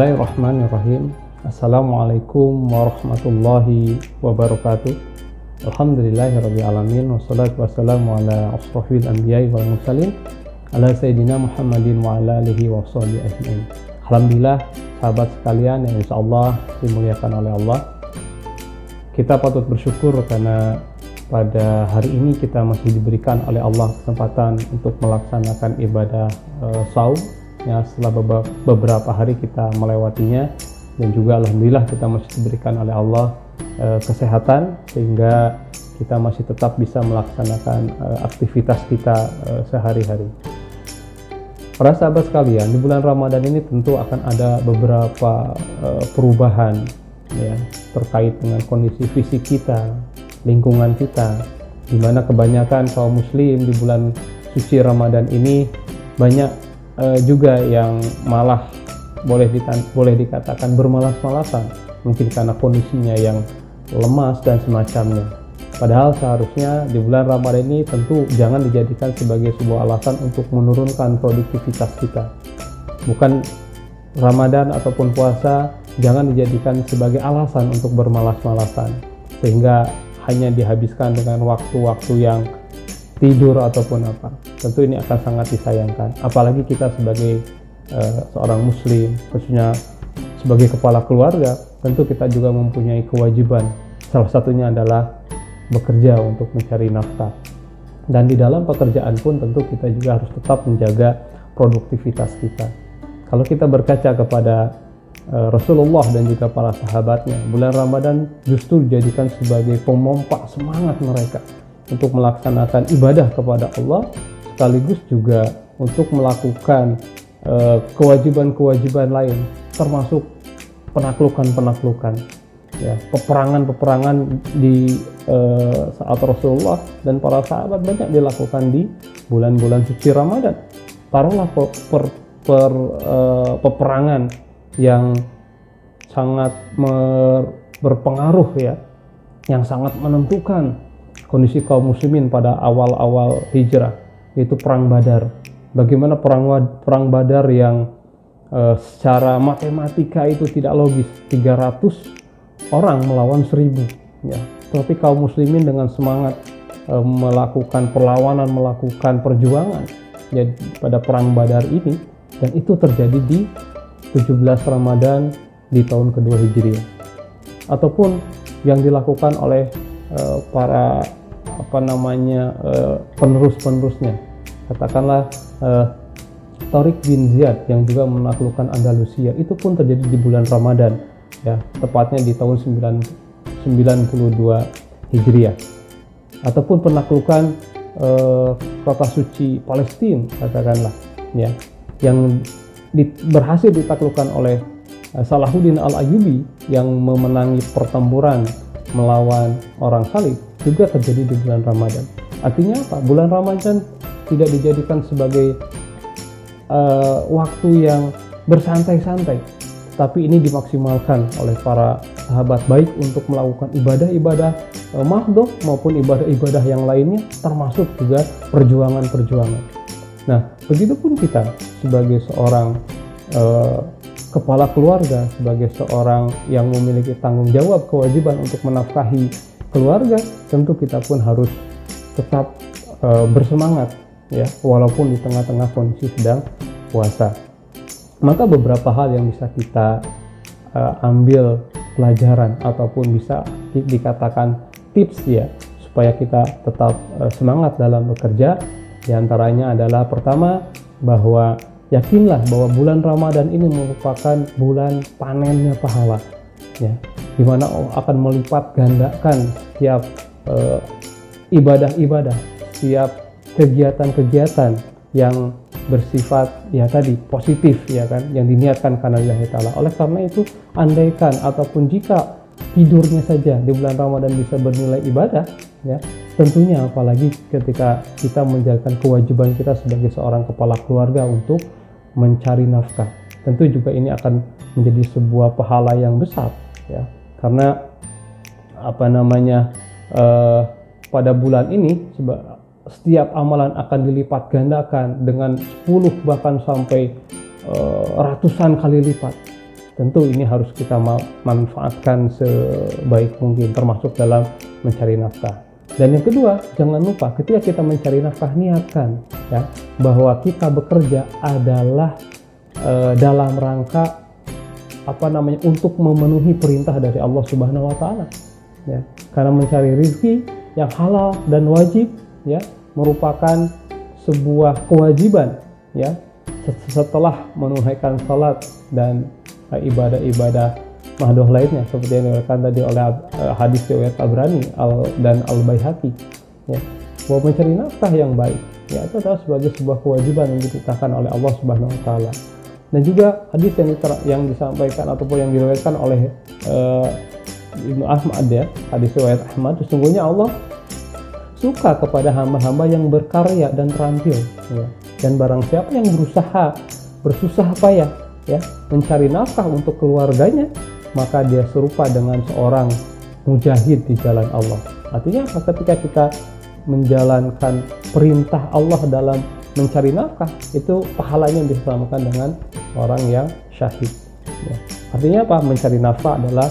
Bismillahirrahmanirrahim. Assalamualaikum warahmatullahi wabarakatuh. Alhamdulillahirrahmanirrahim. Wassalatu wassalamu ala asrafil anbiya'i wal mursalin ala sayyidina Muhammadin wa ala alihi wa ajma'in. Alhamdulillah sahabat sekalian yang insya Allah dimuliakan oleh Allah. Kita patut bersyukur karena pada hari ini kita masih diberikan oleh Allah kesempatan untuk melaksanakan ibadah uh, saum ya setelah beberapa hari kita melewatinya dan juga alhamdulillah kita masih diberikan oleh Allah e, kesehatan sehingga kita masih tetap bisa melaksanakan e, aktivitas kita e, sehari-hari. Para sahabat sekalian, di bulan Ramadan ini tentu akan ada beberapa e, perubahan ya terkait dengan kondisi fisik kita, lingkungan kita, di mana kebanyakan kaum muslim di bulan suci Ramadan ini banyak e, juga yang malah boleh boleh dikatakan bermalas-malasan. Mungkin karena kondisinya yang lemas dan semacamnya. Padahal seharusnya di bulan Ramadan ini tentu jangan dijadikan sebagai sebuah alasan untuk menurunkan produktivitas kita. Bukan Ramadan ataupun puasa jangan dijadikan sebagai alasan untuk bermalas-malasan. Sehingga hanya dihabiskan dengan waktu-waktu yang tidur ataupun apa tentu ini akan sangat disayangkan. Apalagi kita sebagai uh, seorang muslim khususnya sebagai kepala keluarga tentu kita juga mempunyai kewajiban. Salah satunya adalah bekerja untuk mencari nafkah. Dan di dalam pekerjaan pun tentu kita juga harus tetap menjaga produktivitas kita. Kalau kita berkaca kepada uh, Rasulullah dan juga para sahabatnya bulan Ramadan justru dijadikan sebagai pemompa semangat mereka untuk melaksanakan ibadah kepada Allah sekaligus juga untuk melakukan Eh, kewajiban-kewajiban lain termasuk penaklukan-penaklukan ya peperangan-peperangan di uh, saat Rasulullah dan para sahabat banyak dilakukan di bulan-bulan suci Ramadan. Taruhlah per, per, per uh, peperangan yang sangat mer, berpengaruh ya yang sangat menentukan kondisi kaum muslimin pada awal-awal hijrah yaitu perang Badar. Bagaimana perang perang Badar yang uh, secara matematika itu tidak logis. 300 orang melawan 1000 ya. Tapi kaum muslimin dengan semangat uh, melakukan perlawanan melakukan perjuangan ya pada perang Badar ini. Dan itu terjadi di 17 Ramadan di tahun kedua Hijriah. Ataupun yang dilakukan oleh uh, para apa namanya uh, penerus-penerusnya. Katakanlah uh, Tariq bin Ziyad yang juga menaklukkan Andalusia. Itu pun terjadi di bulan Ramadan ya. Tepatnya di tahun 9, 92 Hijriah. Ataupun penaklukan uh, kota suci Palestina katakanlah ya. Yang di, berhasil ditaklukkan oleh uh, Salahuddin Al-Ayyubi yang memenangi pertempuran melawan orang salib juga terjadi di bulan Ramadan. Artinya apa? Bulan Ramadan tidak dijadikan sebagai uh, waktu yang bersantai-santai, tapi ini dimaksimalkan oleh para sahabat baik untuk melakukan ibadah-ibadah uh, mahdoh maupun ibadah-ibadah yang lainnya, termasuk juga perjuangan-perjuangan. Nah, begitupun kita sebagai seorang uh, kepala keluarga, sebagai seorang yang memiliki tanggung jawab kewajiban untuk menafkahi keluarga, tentu kita pun harus tetap uh, bersemangat ya. Walaupun di tengah-tengah kondisi sedang puasa. Maka beberapa hal yang bisa kita uh, ambil pelajaran ataupun bisa di dikatakan tips ya supaya kita tetap uh, semangat dalam bekerja. Di antaranya adalah pertama bahwa yakinlah bahwa bulan Ramadan ini merupakan bulan panennya pahala ya di mana Allah akan melipat gandakan setiap uh, ibadah-ibadah setiap kegiatan-kegiatan yang bersifat ya tadi positif ya kan yang diniatkan karena Allah taala. Oleh karena itu andaikan ataupun jika tidurnya saja di bulan Ramadan bisa bernilai ibadah ya tentunya apalagi ketika kita menjalankan kewajiban kita sebagai seorang kepala keluarga untuk mencari nafkah. Tentu juga ini akan menjadi sebuah pahala yang besar ya karena apa namanya uh, pada bulan ini setiap amalan akan dilipat gandakan dengan 10 bahkan sampai uh, ratusan kali lipat. tentu ini harus kita manfaatkan sebaik mungkin termasuk dalam mencari nafkah dan yang kedua, jangan lupa ketika kita mencari nafkah niatkan ya bahwa kita bekerja adalah e, dalam rangka apa namanya untuk memenuhi perintah dari Allah Subhanahu wa taala. Ya. Karena mencari rezeki yang halal dan wajib ya merupakan sebuah kewajiban ya setelah menunaikan salat dan ibadah-ibadah mahdoh lainnya seperti yang dikatakan tadi oleh uh, hadis riwayat Tabrani al, dan Al Baihaqi ya bahwa mencari nafkah yang baik ya itu adalah sebagai sebuah kewajiban yang ditetapkan oleh Allah Subhanahu wa taala dan juga hadis yang yang disampaikan ataupun yang diriwayatkan oleh uh, Ibnu Ahmad ya hadis riwayat Ahmad sesungguhnya Allah suka kepada hamba-hamba yang berkarya dan terampil ya. dan barang siapa yang berusaha bersusah payah ya mencari nafkah untuk keluarganya maka dia serupa dengan seorang mujahid di jalan Allah. Artinya ketika kita menjalankan perintah Allah dalam mencari nafkah itu pahalanya disamakan dengan orang yang syahid. Ya. Artinya apa? Mencari nafkah adalah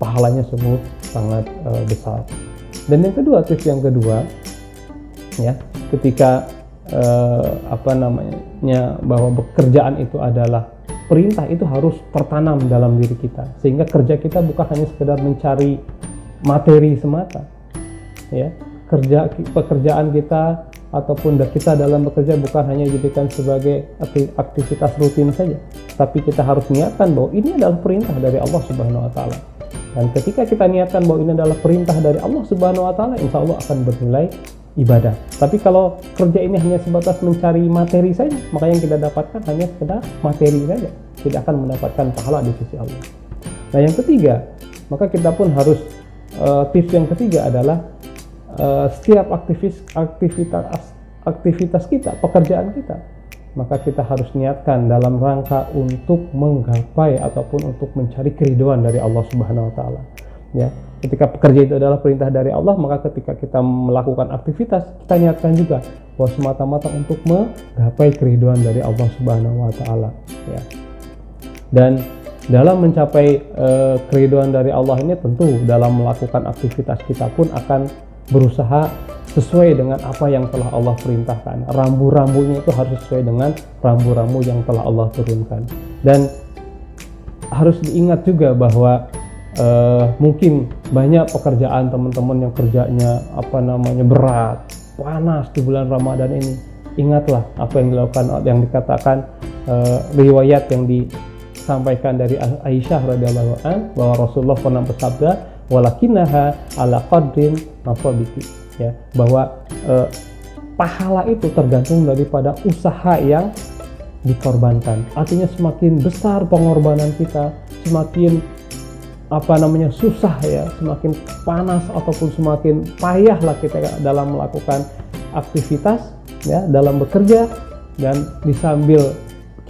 pahalanya sungguh sangat uh, besar. Dan yang kedua, tips yang kedua, ya, ketika uh, apa namanya bahwa pekerjaan itu adalah perintah itu harus tertanam dalam diri kita sehingga kerja kita bukan hanya sekedar mencari materi semata ya kerja pekerjaan kita ataupun kita dalam bekerja bukan hanya dijadikan sebagai aktivitas rutin saja tapi kita harus niatkan bahwa ini adalah perintah dari Allah Subhanahu wa taala dan ketika kita niatkan bahwa ini adalah perintah dari Allah Subhanahu wa taala insya Allah akan bernilai ibadah. Tapi kalau kerja ini hanya sebatas mencari materi saja, maka yang kita dapatkan hanya sekedar materi saja, tidak akan mendapatkan pahala di sisi Allah. Nah, yang ketiga, maka kita pun harus uh, tips yang ketiga adalah uh, setiap aktivis aktivitas aktivitas kita, pekerjaan kita, maka kita harus niatkan dalam rangka untuk menggapai ataupun untuk mencari keriduan dari Allah Subhanahu wa taala. Ya, ketika pekerja itu adalah perintah dari Allah maka ketika kita melakukan aktivitas kita niatkan juga bahwa semata-mata untuk menggapai keriduan dari Allah Subhanahu wa taala ya. Dan dalam mencapai uh, keriduan dari Allah ini tentu dalam melakukan aktivitas kita pun akan berusaha sesuai dengan apa yang telah Allah perintahkan. Rambu-rambunya itu harus sesuai dengan rambu-rambu yang telah Allah turunkan. Dan harus diingat juga bahwa uh, mungkin banyak pekerjaan teman-teman yang kerjanya apa namanya berat, panas di bulan Ramadan ini. Ingatlah apa yang dilakukan yang dikatakan uh, riwayat yang disampaikan dari Aisyah radhiyallahu an bahwa Rasulullah pernah bersabda walakinaha ala qadrin nasabiki ya bahwa uh, pahala itu tergantung daripada usaha yang dikorbankan. Artinya semakin besar pengorbanan kita, semakin apa namanya susah ya semakin panas ataupun semakin payah lah kita dalam melakukan aktivitas ya dalam bekerja dan disambil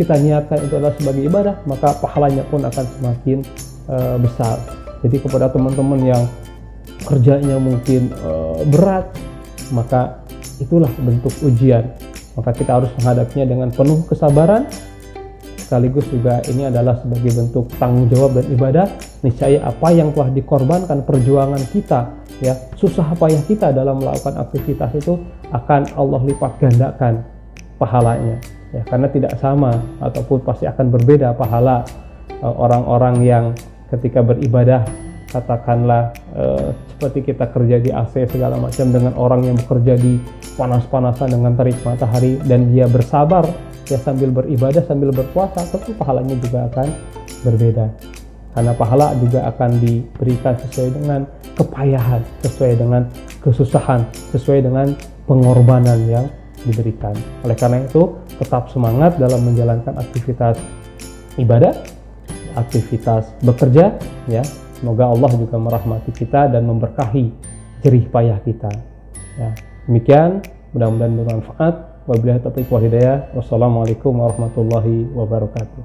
kita niatkan itu adalah sebagai ibadah maka pahalanya pun akan semakin uh, besar jadi kepada teman-teman yang kerjanya mungkin uh, berat maka itulah bentuk ujian. Maka kita harus menghadapinya dengan penuh kesabaran. Sekaligus juga ini adalah sebagai bentuk tanggung jawab dan ibadah. Niscaya apa yang telah dikorbankan perjuangan kita ya susah payah kita dalam melakukan aktivitas itu akan Allah lipat gandakan pahalanya ya. Karena tidak sama ataupun pasti akan berbeda pahala e, orang-orang yang ketika beribadah katakanlah uh, seperti kita kerja di AC segala macam dengan orang yang bekerja di panas-panasan dengan terik matahari dan dia bersabar ya sambil beribadah sambil berpuasa tentu pahalanya juga akan berbeda. Karena pahala juga akan diberikan sesuai dengan kepayahan sesuai dengan kesusahan sesuai dengan pengorbanan yang diberikan. Oleh karena itu tetap semangat dalam menjalankan aktivitas ibadah aktivitas bekerja ya semoga Allah juga merahmati kita dan memberkahi jerih payah kita ya demikian mudah-mudahan bermanfaat Wabillahi taufiq wal. Wassalamualaikum warahmatullahi wabarakatuh.